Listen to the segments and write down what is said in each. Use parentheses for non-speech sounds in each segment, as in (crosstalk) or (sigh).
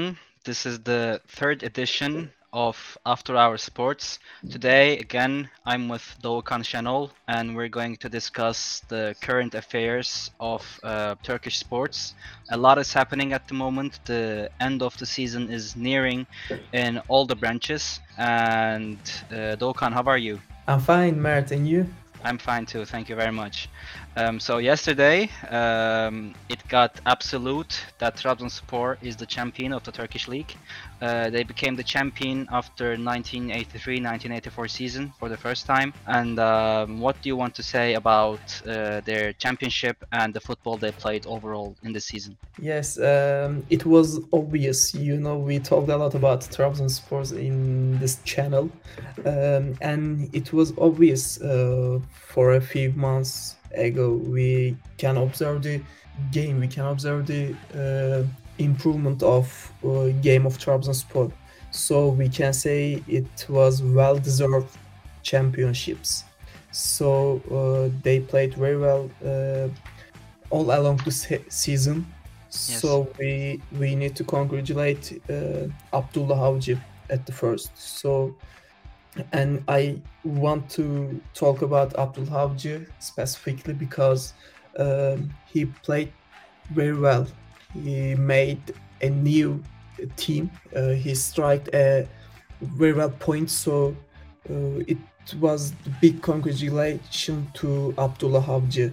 everyone. This is the third edition of After Hour Sports. Today, again, I'm with Doğukan Şenol, and we're going to discuss the current affairs of uh, Turkish sports. A lot is happening at the moment. The end of the season is nearing in all the branches. And uh, Doğukan, how are you? I'm fine, Mert, and you? I'm fine too. Thank you very much. Um, so yesterday, um, it got absolute that Trabzonspor is the champion of the Turkish league. Uh, they became the champion after 1983-1984 season for the first time. And um, what do you want to say about uh, their championship and the football they played overall in the season? Yes, um, it was obvious. You know, we talked a lot about Trabzonspor in this channel, um, and it was obvious uh, for a few months ago. We can observe the game. We can observe the uh, improvement of uh, game of Trabzonspor. So we can say it was well deserved championships. So uh, they played very well uh, all along the se- season. Yes. So we we need to congratulate uh, Abdullah Avcı at the first. So and I want to talk about Abdullah Avcı specifically because um, he played very well he made a new team. Uh, he struck a very well point, so uh, it was big congratulation to Abdullah Avcı.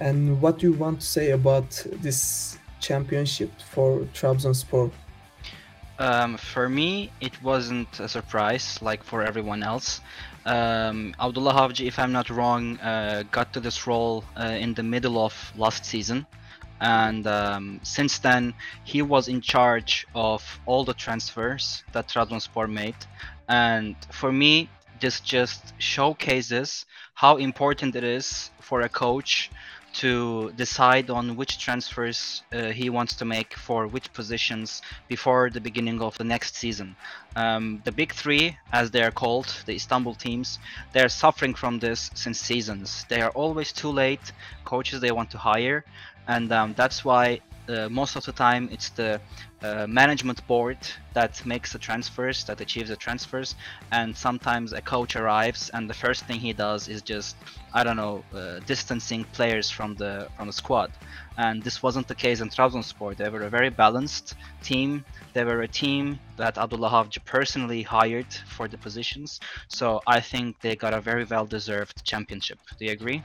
And what do you want to say about this championship for Trabzonspor? Um, for me, it wasn't a surprise like for everyone else. Um, Abdullah Avcı, if I'm not wrong, uh, got to this role uh, in the middle of last season. And um, since then, he was in charge of all the transfers that Trabzonspor made. And for me, this just showcases how important it is for a coach to decide on which transfers uh, he wants to make for which positions before the beginning of the next season. Um, the big three, as they are called, the Istanbul teams, they are suffering from this since seasons. They are always too late. Coaches they want to hire, and um, that's why most of the time it's the uh, management board that makes the transfers that achieves the transfers. And sometimes a coach arrives and the first thing he does is just i don't know uh, distancing players from the from the squad. And this wasn't the case in Trabzonspor they were a very balanced team. They were a team that Abdullah Avcı personally hired for the positions. So i think they got a very well deserved championship. Do you agree?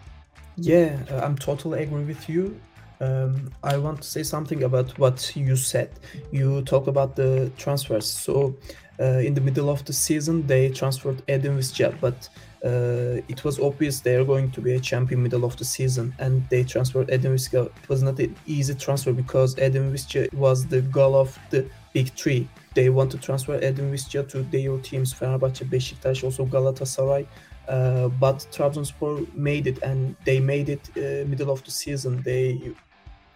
Yeah, uh, I'm totally agree with you. Um, I want to say something about what you said. You talk about the transfers. So uh, in the middle of the season, they transferred Edin Visca, but uh, it was obvious they are going to be a champion middle of the season, and they transferred Edin Visca. It was not an easy transfer because Edin Visca was the goal of the big three. They want to transfer Edin Visca to their teams, Fenerbahçe, Beşiktaş, also Galatasaray. Uh, but Trabzonspor made it, and they made it uh, middle of the season. They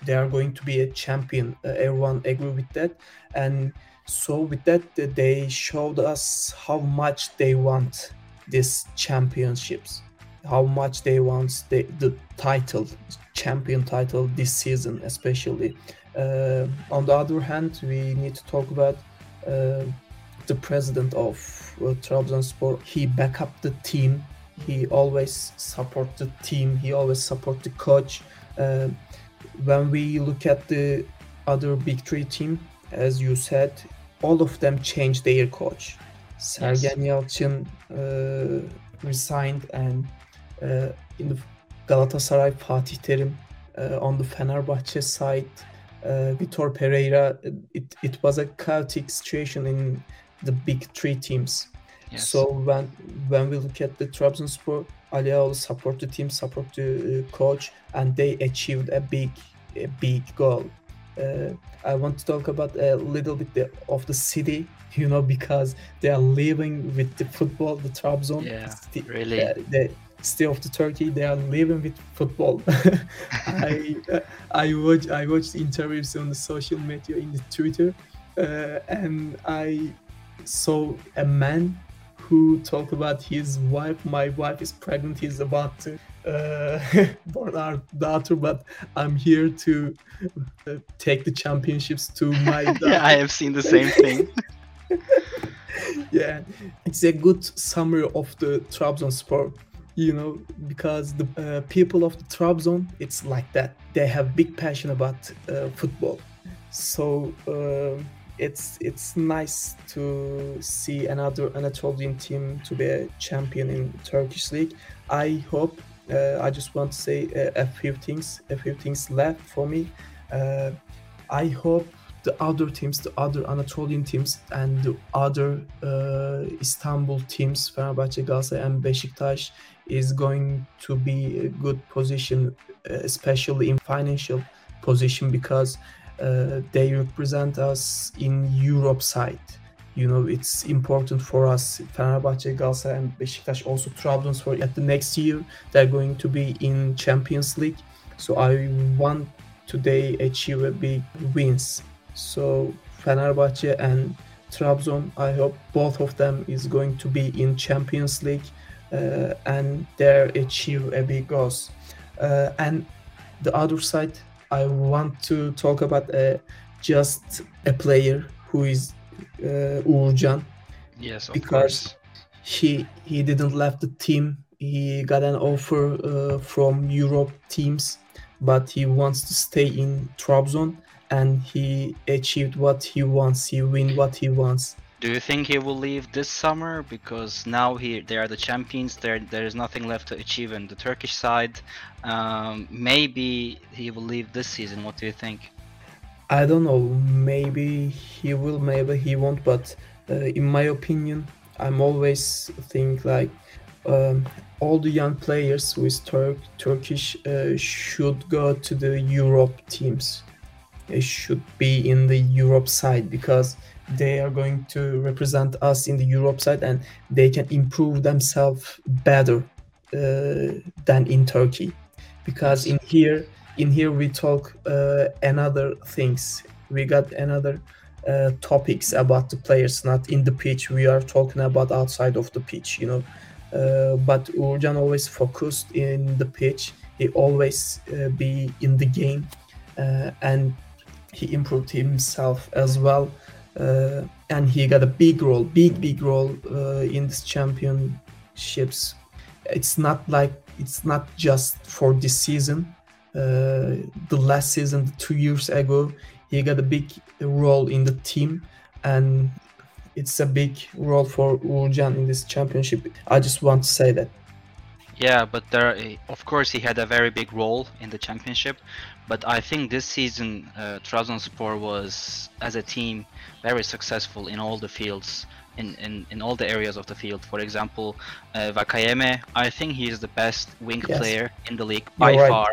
they are going to be a champion. Uh, everyone agree with that, and so with that they showed us how much they want these championships, how much they want the, the title, champion title this season, especially. Uh, on the other hand, we need to talk about uh, the president of uh, Trabzonspor. He back up the team. He always support the team. He always support the coach. Uh, when we look at the other big three team, as you said, all of them changed their coach. Sergen Yalçın uh, resigned, and uh, in the Galatasaray, Fatih Terim uh, on the Fenerbahçe side, uh, Vitor Pereira. It, it was a chaotic situation in the big three teams. Yes. So when when we look at the Trabzonspor, Ali Ağaoğlu support the team, support the uh, coach, and they achieved a big, a big goal. Uh, I want to talk about a little bit the, of the city, you know, because they are living with the football, the Trabzon. Yeah, sti- really. uh, the city of the Turkey, they are living with football. (laughs) I uh, I watch I watched interviews on the social media in the Twitter, uh, and I saw a man who talked about his wife. My wife is pregnant. He's about to uh, (laughs) born our daughter, but I'm here to uh, take the championships to my daughter. yeah, I have seen the same thing. (laughs) (laughs) yeah, it's a good summary of the Trabzonspor, you know, because the uh, people of the Trabzon, it's like that. They have big passion about uh, football. So uh, it's it's nice to see another Anatolian team to be a champion in Turkish league. I hope. Uh, I just want to say a, a, few things. A few things left for me. Uh, I hope the other teams, the other Anatolian teams, and the other uh, Istanbul teams, Fenerbahçe, Galatasaray, and Beşiktaş, is going to be a good position, especially in financial position, because uh, they represent us in Europe side. You know, it's important for us. Fenerbahçe, Galatasaray, and Beşiktaş also Trabzonspor at the next year they're going to be in Champions League. So I want today achieve a big wins. So Fenerbahçe and Trabzon, I hope both of them is going to be in Champions League uh, and there achieve a big goals. Uh, and the other side, I want to talk about uh, just a player who is uh, Uğurcan. Yes, because course. he he didn't left the team. He got an offer uh, from Europe teams, but he wants to stay in Trabzon, and he achieved what he wants. He win what he wants. Do you think he will leave this summer? Because now he they are the champions. There there is nothing left to achieve in the Turkish side. Um, maybe he will leave this season. What do you think? I don't know. Maybe he will. Maybe he won't. But uh, in my opinion, I'm always think like um, all the young players with Turk Turkish uh, should go to the Europe teams. They should be in the Europe side because they are going to represent us in the Europe side and they can improve themselves better uh, than in Turkey. Because in here in here we talk uh, another things. We got another uh, topics about the players not in the pitch. We are talking about outside of the pitch you know. Uh, but Uğurcan always focused in the pitch. He always uh, be in the game uh, and he improved himself as well uh, and he got a big role, big big role uh, in this championships. It's not like it's not just for this season. Uh, the last season, two years ago, he got a big role in the team, and it's a big role for Uğurcan in this championship. I just want to say that. Yeah, but there, of course, he had a very big role in the championship. But I think this season, uh, Trabzonspor was, as a team, very successful in all the fields, in, in, in all the areas of the field. For example, uh, Nwakaeme, I think he is the best wing yes. player in the league by right. far.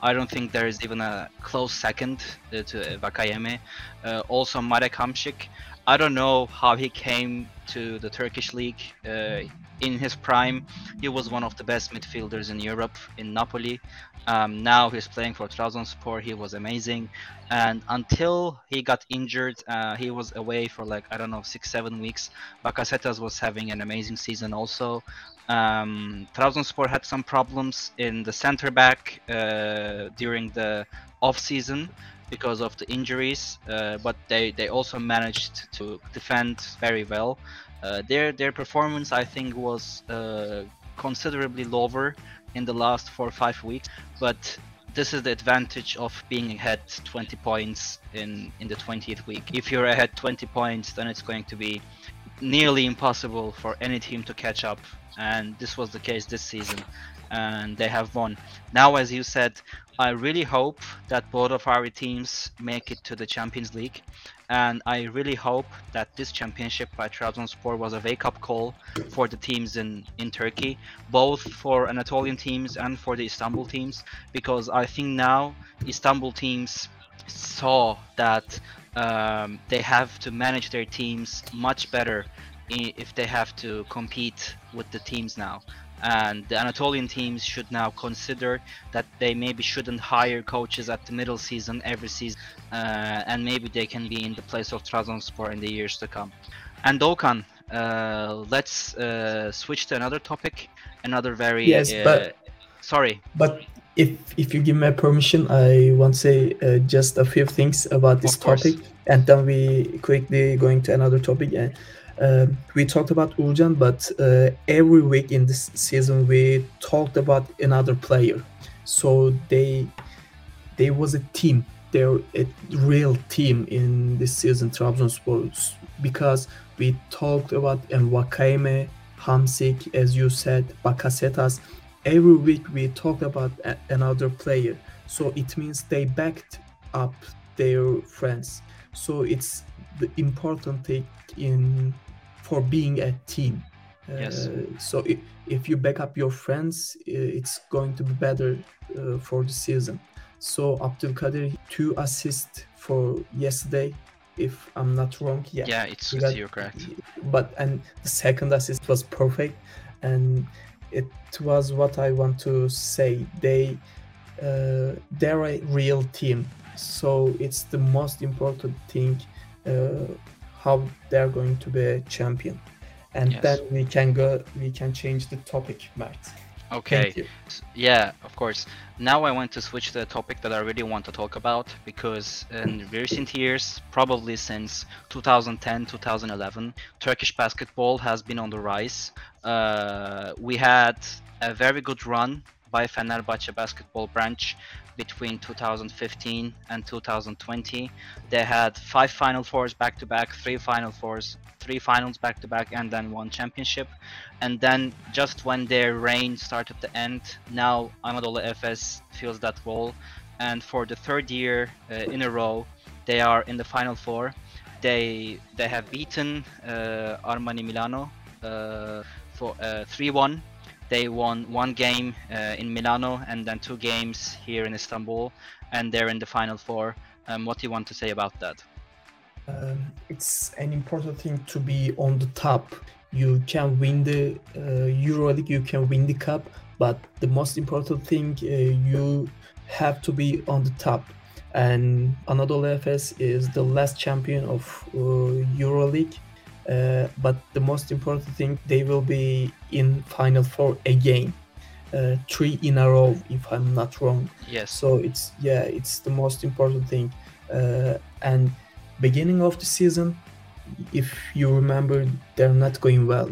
I don't think there is even a close second uh, to Nwakaeme. Uh, also, Marek Hamšík. I don't know how he came to the Turkish league. Uh, in his prime, he was one of the best midfielders in Europe in Napoli. Um, now he's playing for Trabzonspor. He was amazing, and until he got injured, uh, he was away for like I don't know six seven weeks. Bakasetas was having an amazing season also. Um, Trabzonspor had some problems in the center back uh, during the off season because of the injuries, uh, but they, they also managed to defend very well. Uh, their their performance, I think, was uh, considerably lower in the last four or five weeks, but this is the advantage of being ahead 20 points in in the 20th week. If you're ahead 20 points, then it's going to be nearly impossible for any team to catch up, and this was the case this season and they have won. Now, as you said, I really hope that both of our teams make it to the Champions League, and I really hope that this championship by Trabzonspor was a wake-up call for the teams in in Turkey, both for Anatolian teams and for the Istanbul teams, because I think now Istanbul teams saw that um, they have to manage their teams much better if they have to compete with the teams now and the Anatolian teams should now consider that they maybe shouldn't hire coaches at the middle season every season, uh, and maybe they can be in the place of Trabzonspor in the years to come. And Doğukan, uh, let's uh, switch to another topic, another very yes, but sorry. But if if you give me permission, I want to say uh, just a few things about this topic, and then we quickly going to another topic. And uh, we talked about Uğurcan, but uh, every week in this season we talked about another player. So they they was a team. They're a real team in this season, Trabzonspor, because we talked about Nwakaeme, Hamsik, as you said, Bakasetas every week we talk about a- another player so it means they backed up their friends so it's the important thing in for being a team. Yes. uh, so if, if you back up your friends it's going to be better uh, for the season. So Abdul Abdulkadir two assists for yesterday if i'm not wrong. Yeah. Yeah, it's got- you're correct. but and the second assist was perfect and it was what i want to say. They uh, they're a real team. So it's the most important thing uh, how they're going to be a champion and Yes. then we can go we can change the topic Mert. Okay. Thank you. Yeah, of course. Now I want to switch to a topic that I really want to talk about because in recent years, probably since 2010, 2011, Turkish basketball has been on the rise. Uh, we had a very good run by Fenerbahce basketball branch between 2015 and 2020. They had five Final Fours back to back, three Final Fours, three finals back to back, and then one championship and then just when their reign started to end, now Anadolu Efes fills that role, and for the third year uh, in a row, they are in the final four. They they have beaten uh, Armani Milano uh, for uh, 3-1. They won one game uh, in Milano and then two games here in Istanbul, and they're in the final four. Um, what do you want to say about that? um, it's an important thing to be on the top. You can win the uh, EuroLeague, you can win the cup, but the most important thing uh, you have to be on the top. And Anadolu Efes is the last champion of uh, EuroLeague. Uh, but the most important thing, they will be in Final Four again, uh, three in a row, if I'm not wrong. Yes. So it's yeah, it's the most important thing. Uh, and beginning of the season, if you remember, they're not going well.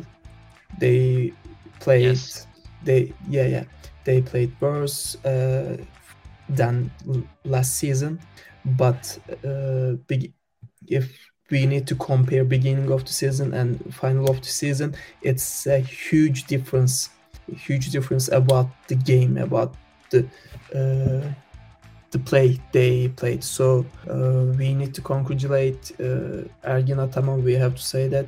They played. Yes. They yeah yeah they played worse uh, than last season, but uh, big, if we need to compare beginning of the season and final of the season, it's a huge difference. a Huge difference about the game, about the uh, the play they played. So uh, we need to congratulate uh, Ergin Ataman. We have to say that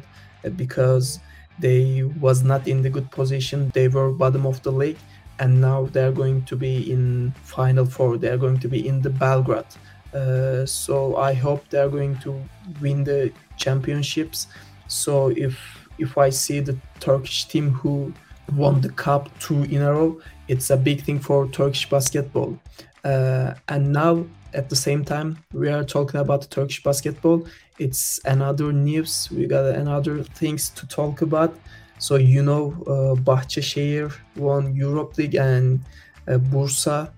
because they was not in the good position. They were bottom of the league, and now they're going to be in final four. They're going to be in the Belgrade. Uh, so I hope they're going to win the championships. So if if I see the Turkish team who won the cup two in a row, it's a big thing for Turkish basketball. Uh, and now at the same time we are talking about Turkish basketball. It's another news. We got another things to talk about. So you know, uh, Bahçeşehir won Europe League and uh, Bursa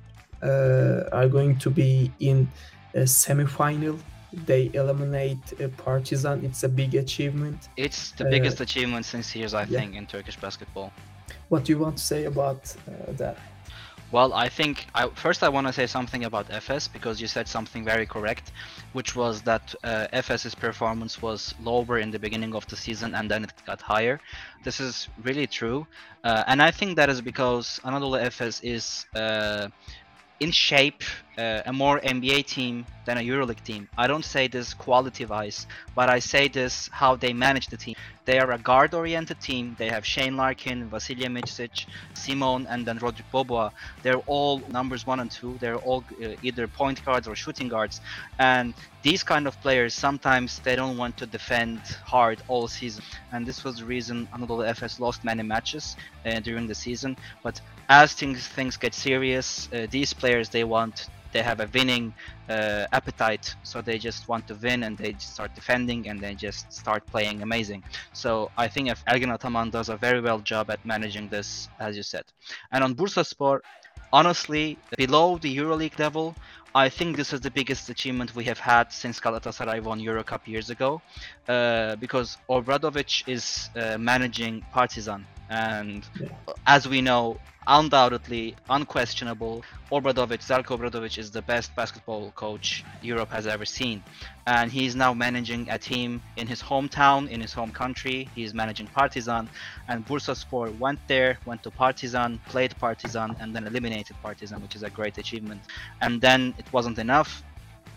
uh, are going to be in a semi-final. They eliminate uh, Partizan. It's a big achievement. It's the Uh, biggest achievement since years, I yeah. think, in Turkish basketball. What do you want to say about uh, that? Well, I think I, first I want to say something about Efes because you said something very correct, which was that uh, Efes's performance was lower in the beginning of the season and then it got higher. This is really true, uh, and I think that is because Anadolu Efes is uh, in shape uh, a more NBA team than a EuroLeague team. I don't say this quality-wise, but I say this how they manage the team. They are a guard-oriented team. They have Shane Larkin, Vasilije Micic, Simone, and then Rodrigue Beaubois. They're all numbers one and two. They're all uh, either point guards or shooting guards. And these kind of players sometimes they don't want to defend hard all season. And this was the reason Anadolu Efes lost many matches uh, during the season. But as things things get serious, uh, these players they want they have a winning uh, appetite, so they just want to win and they start defending and they just start playing amazing. So I think if Ergin Ataman does a very well job at managing this, as you said. And on Bursaspor, honestly, below the EuroLeague level, I think this is the biggest achievement we have had since Galatasaray won Euro Cup years ago, uh, because Obradovic is uh, managing Partizan, and as we know, undoubtedly, unquestionable, Obradovic, Zarko Obradovic is the best basketball coach Europe has ever seen, and he's now managing a team in his hometown, in his home country. He's managing Partizan, and Bursaspor went there, went to Partizan, played Partizan, and then eliminated Partizan, which is a great achievement. And then it wasn't enough.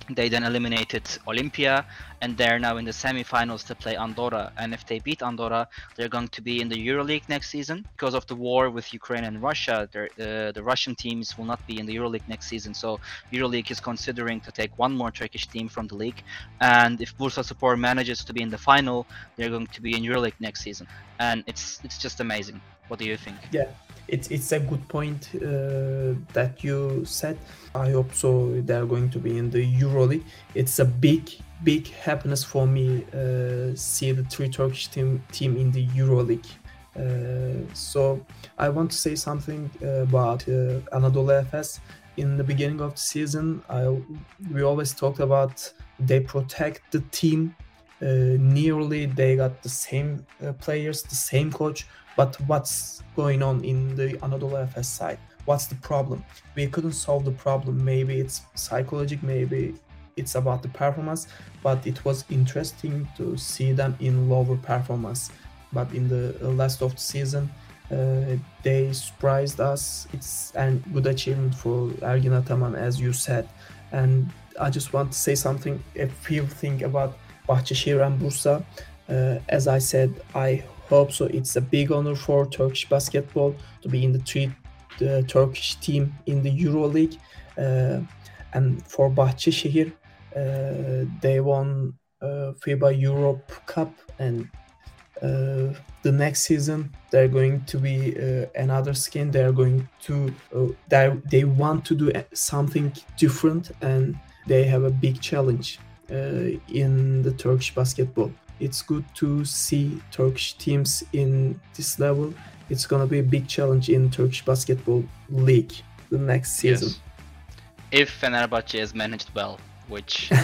They then eliminated Olympia, and they're now in the semi-finals to play Andorra. And if they beat Andorra, they're going to be in the EuroLeague next season. Because of the war with Ukraine and Russia, uh, the Russian teams will not be in the EuroLeague next season. So EuroLeague is considering to take one more Turkish team from the league. And if Bursaspor manages to be in the final, they're going to be in EuroLeague next season. And it's it's just amazing. What do you think? It's it's a good point uh, that you said. I hope so. They're going to be in the EuroLeague. It's a big big happiness for me uh, see the three Turkish team team in the EuroLeague. Uh, so I want to say something about uh, Anadolu Efes. In the beginning of the season, I, we always talked about they protect the team. Uh, nearly they got the same uh, players, the same coach, but what's going on in the Anadolu Efes side? What's the problem? We couldn't solve the problem. Maybe it's psychological, maybe it's about the performance, but it was interesting to see them in lower performance. But in the uh, last of the season, uh, they surprised us. It's a good achievement for Ergin Ataman, as you said. And I just want to say something, a few things about Bahçeşehir and Bursa. Uh, as I said, I so. It's a big honor for Turkish basketball to be in the three the Turkish team in the EuroLeague. Uh, and for Bahçeşehir, uh, they won uh, FIBA Europe Cup, and uh, the next season they're going to be uh, another skin. They're going to uh, they they want to do something different, and they have a big challenge uh, in the Turkish basketball. It's good to see Turkish teams in this level. It's gonna be a big challenge in Turkish basketball league the next season. Yes. If Fenerbahce is managed well, which. (laughs) (laughs)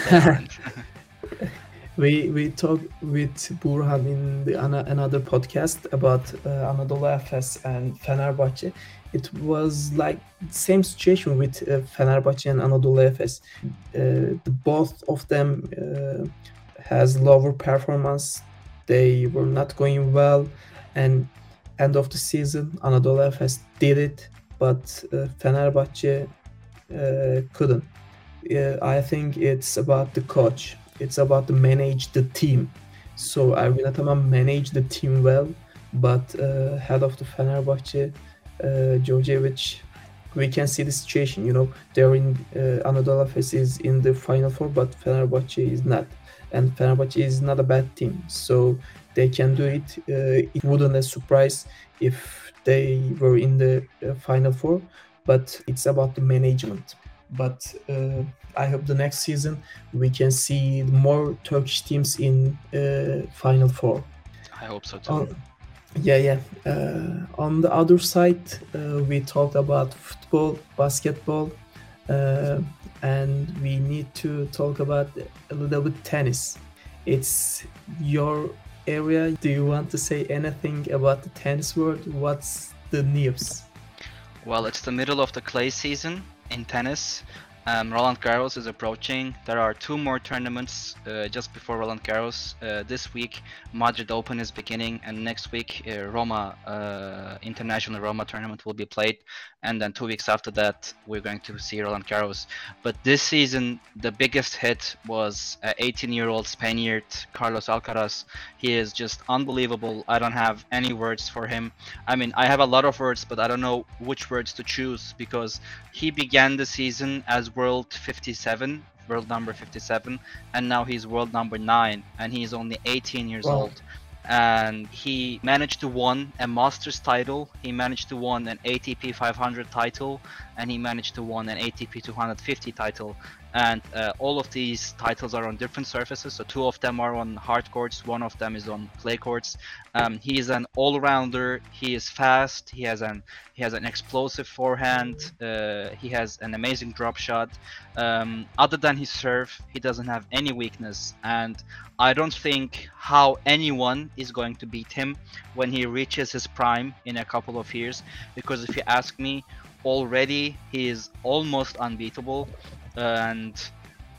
We we talked with Burhan in the another podcast about uh, Anadolu Efes and Fenerbahce. It was like same situation with uh, Fenerbahce and Anadolu Efes. Uh, the both of them uh, has lower performance. They were not going well, and end of the season, Anadolu Efes did it, but uh, Fenerbahce uh, couldn't. Uh, I think it's about the coach. It's about to manage the team. So Ergin Ataman managed the team well, but uh, head of the Fenerbahce, uh, Djordjevic, we can see the situation. You know, they're in uh, Anadolu Efes is in the final four, but Fenerbahce is not, and Fenerbahce is not a bad team. So they can do it. Uh, it wouldn't a surprise if they were in the uh, final four, but it's about the management. But uh, I hope the next season we can see more Turkish teams in uh, final four. I hope so too. On, yeah, yeah. Uh, on the other side, uh, we talked about football, basketball, uh, and we need to talk about a little bit tennis. It's your area. Do you want to say anything about the tennis world? What's the news? Well, it's the middle of the clay season in tennis. Um, Roland Garros is approaching. There are two more tournaments uh, just before Roland Garros. Uh, this week, Madrid Open is beginning, and next week, uh, Roma uh, International Roma tournament will be played. And then two weeks after that, we're going to see Roland Garros. But this season, the biggest hit was 18-year-old Spaniard Carlos Alcaraz. He is just unbelievable. I don't have any words for him. I mean, I have a lot of words, but I don't know which words to choose because he began the season as world 57 world number 57 and now he's world number 9 and he's only 18 years Wow. old and he managed to won a masters title. He managed to won an atp 500 title and he managed to win an ATP 250 title. And uh, all of these titles are on different surfaces. So two of them are on hard courts, one of them is on clay courts. Um, he is an all-rounder. He is fast. He has an he has an explosive forehand. Uh, he has an amazing drop shot. Um, other than his serve, he doesn't have any weakness. And I don't think how anyone is going to beat him when he reaches his prime in a couple of years. Because if you ask me, already he is almost unbeatable and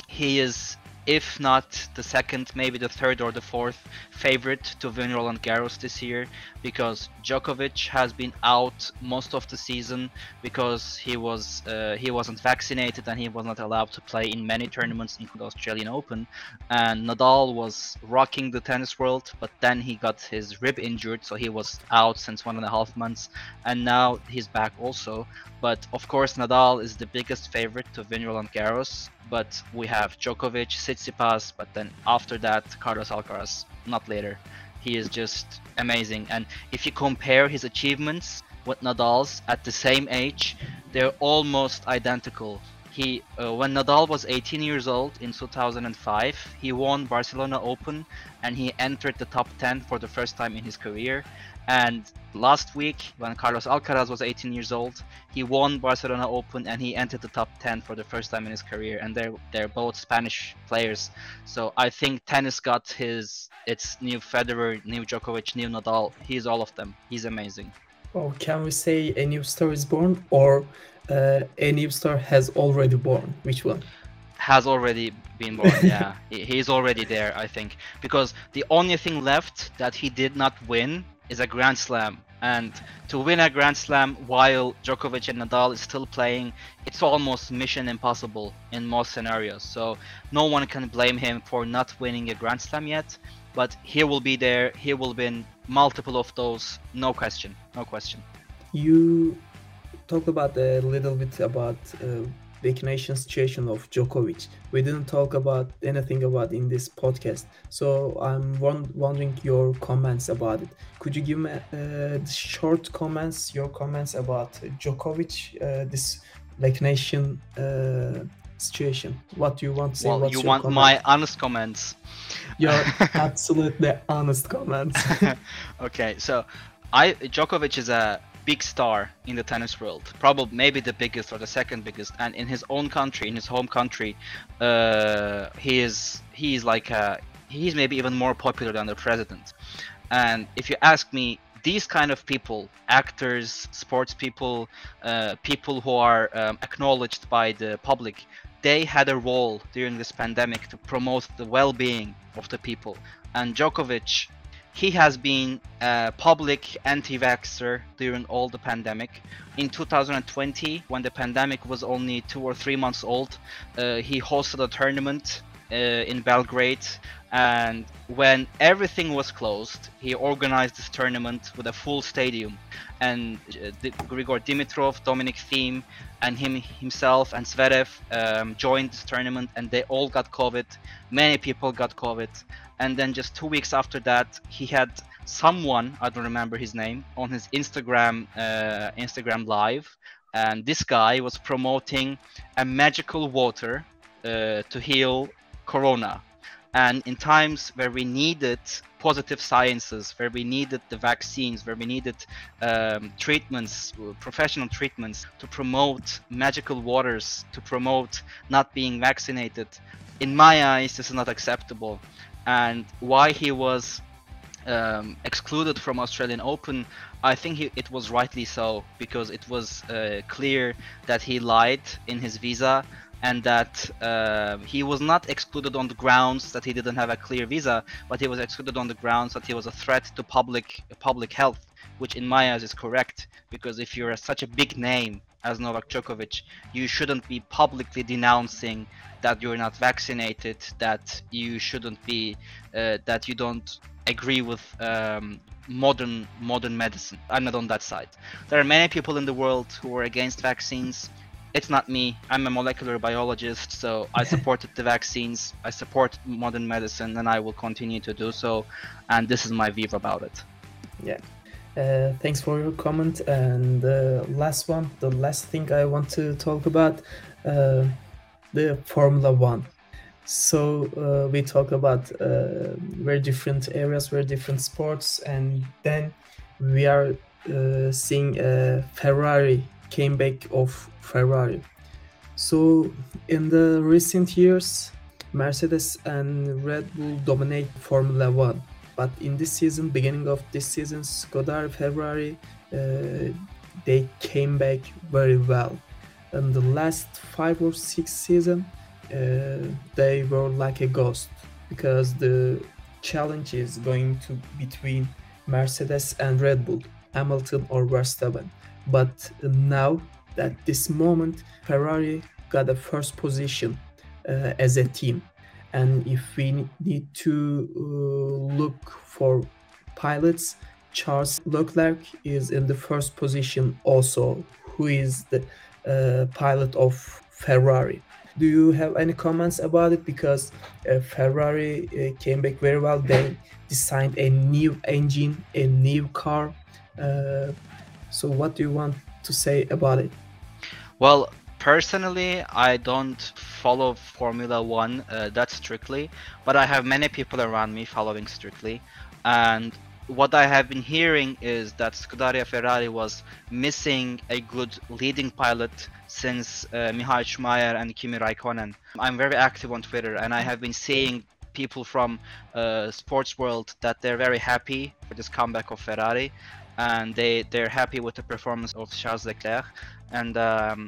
he is if not the second, maybe the third or the fourth favorite to win Roland Garros this year because Djokovic has been out most of the season because he was uh, he wasn't vaccinated and he was not allowed to play in many tournaments, including Australian Open. And Nadal was rocking the tennis world, but then he got his rib injured, so he was out since one and a half months, and now he's back also. But of course, Nadal is the biggest favorite to win Roland Garros. But we have Djokovic, Tsitsipas, but then after that, Carlos Alcaraz, not later. He is just amazing. And if you compare his achievements with Nadal's at the same age, they're almost identical. He, uh, when Nadal was 18 years old in 2005, he won Barcelona Open and he entered the top 10 for the first time in his career. And last week, when Carlos Alcaraz was 18 years old, he won Barcelona Open and he entered the top 10 for the first time in his career. And they're they're both Spanish players, so I think tennis got his its new Federer, new Djokovic, new Nadal. He's all of them. He's amazing. Oh, can we say a new star is born, or uh, a new star has already born? Which one? Has already been born. (laughs) yeah, he's already there. I think because the only thing left that he did not win is a Grand Slam. And to win a Grand Slam while Djokovic and Nadal is still playing, it's almost mission impossible in most scenarios. So no one can blame him for not winning a Grand Slam yet. But he will be there. He will win multiple of those. No question. No question. You talked about a little bit about uh, vaccination situation of Djokovic. We didn't talk about anything about in this podcast, so I'm wondering your comments about it. Could you give me uh, short comments, your comments about Djokovic, uh, this vaccination uh, situation? What do you want to say? Well, What's you want comment? my honest comments. Your (laughs) absolutely honest comments. (laughs) okay, so I Djokovic is a big star in the tennis world, probably maybe the biggest or the second biggest, and in his own country, in his home country, uh, he is he is like a, he's maybe even more popular than the president. And if you ask me, these kind of people, actors, sports people, uh, people who are um, acknowledged by the public, they had a role during this pandemic to promote the well-being of the people. And Djokovic he has been a public anti-vaxxer during all the pandemic. In 2020, when the pandemic was only two or three months old, uh, he hosted a tournament uh, in Belgrade. And when everything was closed, he organized this tournament with a full stadium. And uh, Grigor Dimitrov, Dominic Thiem, and him himself and Zverev um, joined this tournament, and they all got COVID. Many people got COVID. And then just two weeks after that he had someone i don't remember his name on his instagram uh, instagram live. And this guy was promoting a magical water uh, to heal corona and in times where we needed positive sciences where we needed the vaccines where we needed um, treatments professional treatments to promote magical waters to promote not being vaccinated in my eyes this is not acceptable. And why he was um, excluded from Australian Open, I think he, it was rightly so because it was uh, clear that he lied in his visa and that uh, he was not excluded on the grounds that he didn't have a clear visa, but he was excluded on the grounds that he was a threat to public public health, which in my eyes is correct because if you're such a big name as Novak Djokovic, you shouldn't be publicly denouncing that you're not vaccinated, that you shouldn't be, uh, that you don't agree with um, modern modern medicine. I'm not on that side. There are many people in the world who are against vaccines. It's not me. I'm a molecular biologist, so I (laughs) supported the vaccines. I support modern medicine, and I will continue to do so. And this is my view about it. Yeah. Uh, thanks for your comment. And the last one, the last thing I want to talk about, uh, the Formula One. So uh, we talk about uh, very different areas, very different sports, and then we are uh, seeing a Ferrari came back of Ferrari. So in the recent years, Mercedes and Red Bull dominate Formula One but in this season, beginning of this season, Scuderia Ferrari, uh, they came back very well. In the last five or six season, uh, they were like a ghost because the challenge is going to between Mercedes and Red Bull, Hamilton or Verstappen. But now, at this moment, Ferrari got a first position uh, as a team and if we need to uh, look for pilots, Charles Leclerc is in the first position also, who is the uh, pilot of Ferrari. Do you have any comments about it? Because uh, Ferrari uh, came back very well. They designed a new engine, a new car. So, what do you want to say about it? Well, personally, I don't follow Formula One uh, that strictly, but I have many people around me following strictly. And what I have been hearing is that Scuderia Ferrari was missing a good leading pilot since uh, Michael Schumacher and Kimi Raikkonen. I'm very active on Twitter, and I have been seeing people from uh, sports world that they're very happy for this comeback of Ferrari, and they they're happy with the performance of Charles Leclerc, and um,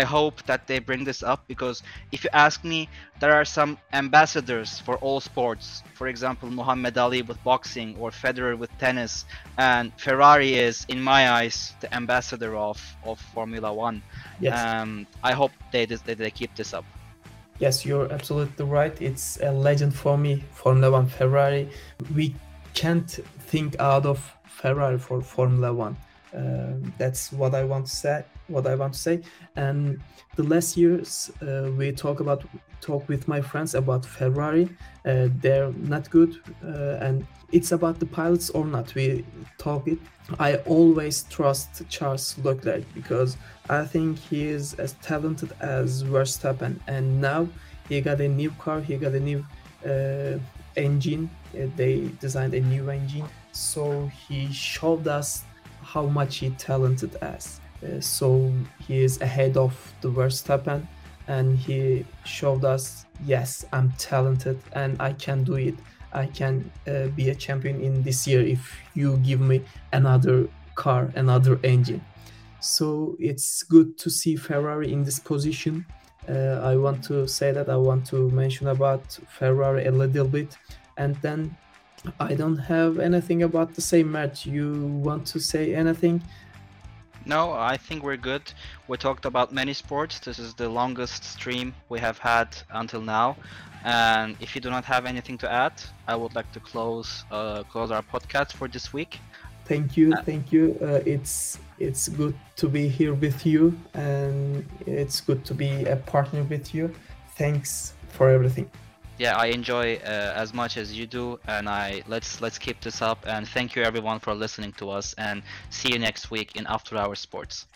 I hope that they bring this up because if you ask me, there are some ambassadors for all sports. For example, Muhammad Ali with boxing or Federer with tennis, and Ferrari is, in my eyes, the ambassador of, of Formula One. Yes. Um, I hope they, they they keep this up. Yes, you're absolutely right. It's a legend for me, Formula One, Ferrari. We can't think out of Ferrari for Formula One. Uh, that's what I want to say what I want to say. And the last years uh, we talk about talk with my friends about Ferrari. Uh, they're not good, uh, and it's about the pilots or not. We talk it. I always trust Charles Leclerc because I think he is as talented as Verstappen, and now he got a new car. He got a new uh, engine. Uh, they designed a new engine, so he showed us how much he talented as. Uh, so he is ahead of the Verstappen and he showed us yes i'm talented and i can do it. I can uh, be a champion in this year if you give me another car another engine. So it's good to see ferrari in this position. Uh, i want to say that i want to mention about ferrari a little bit. And then i don't have anything about the same match you want to say anything no, I think we're good. We talked about many sports. This is the longest stream we have had until now. And if you do not have anything to add, I would like to close uh, close our podcast for this week. Thank you, thank you. Uh, it's it's good to be here with you, and it's good to be a partner with you. Thanks for everything yeah i enjoy uh, as much as you do and i let's let's keep this up and thank you everyone for listening to us and see you next week in after hours sports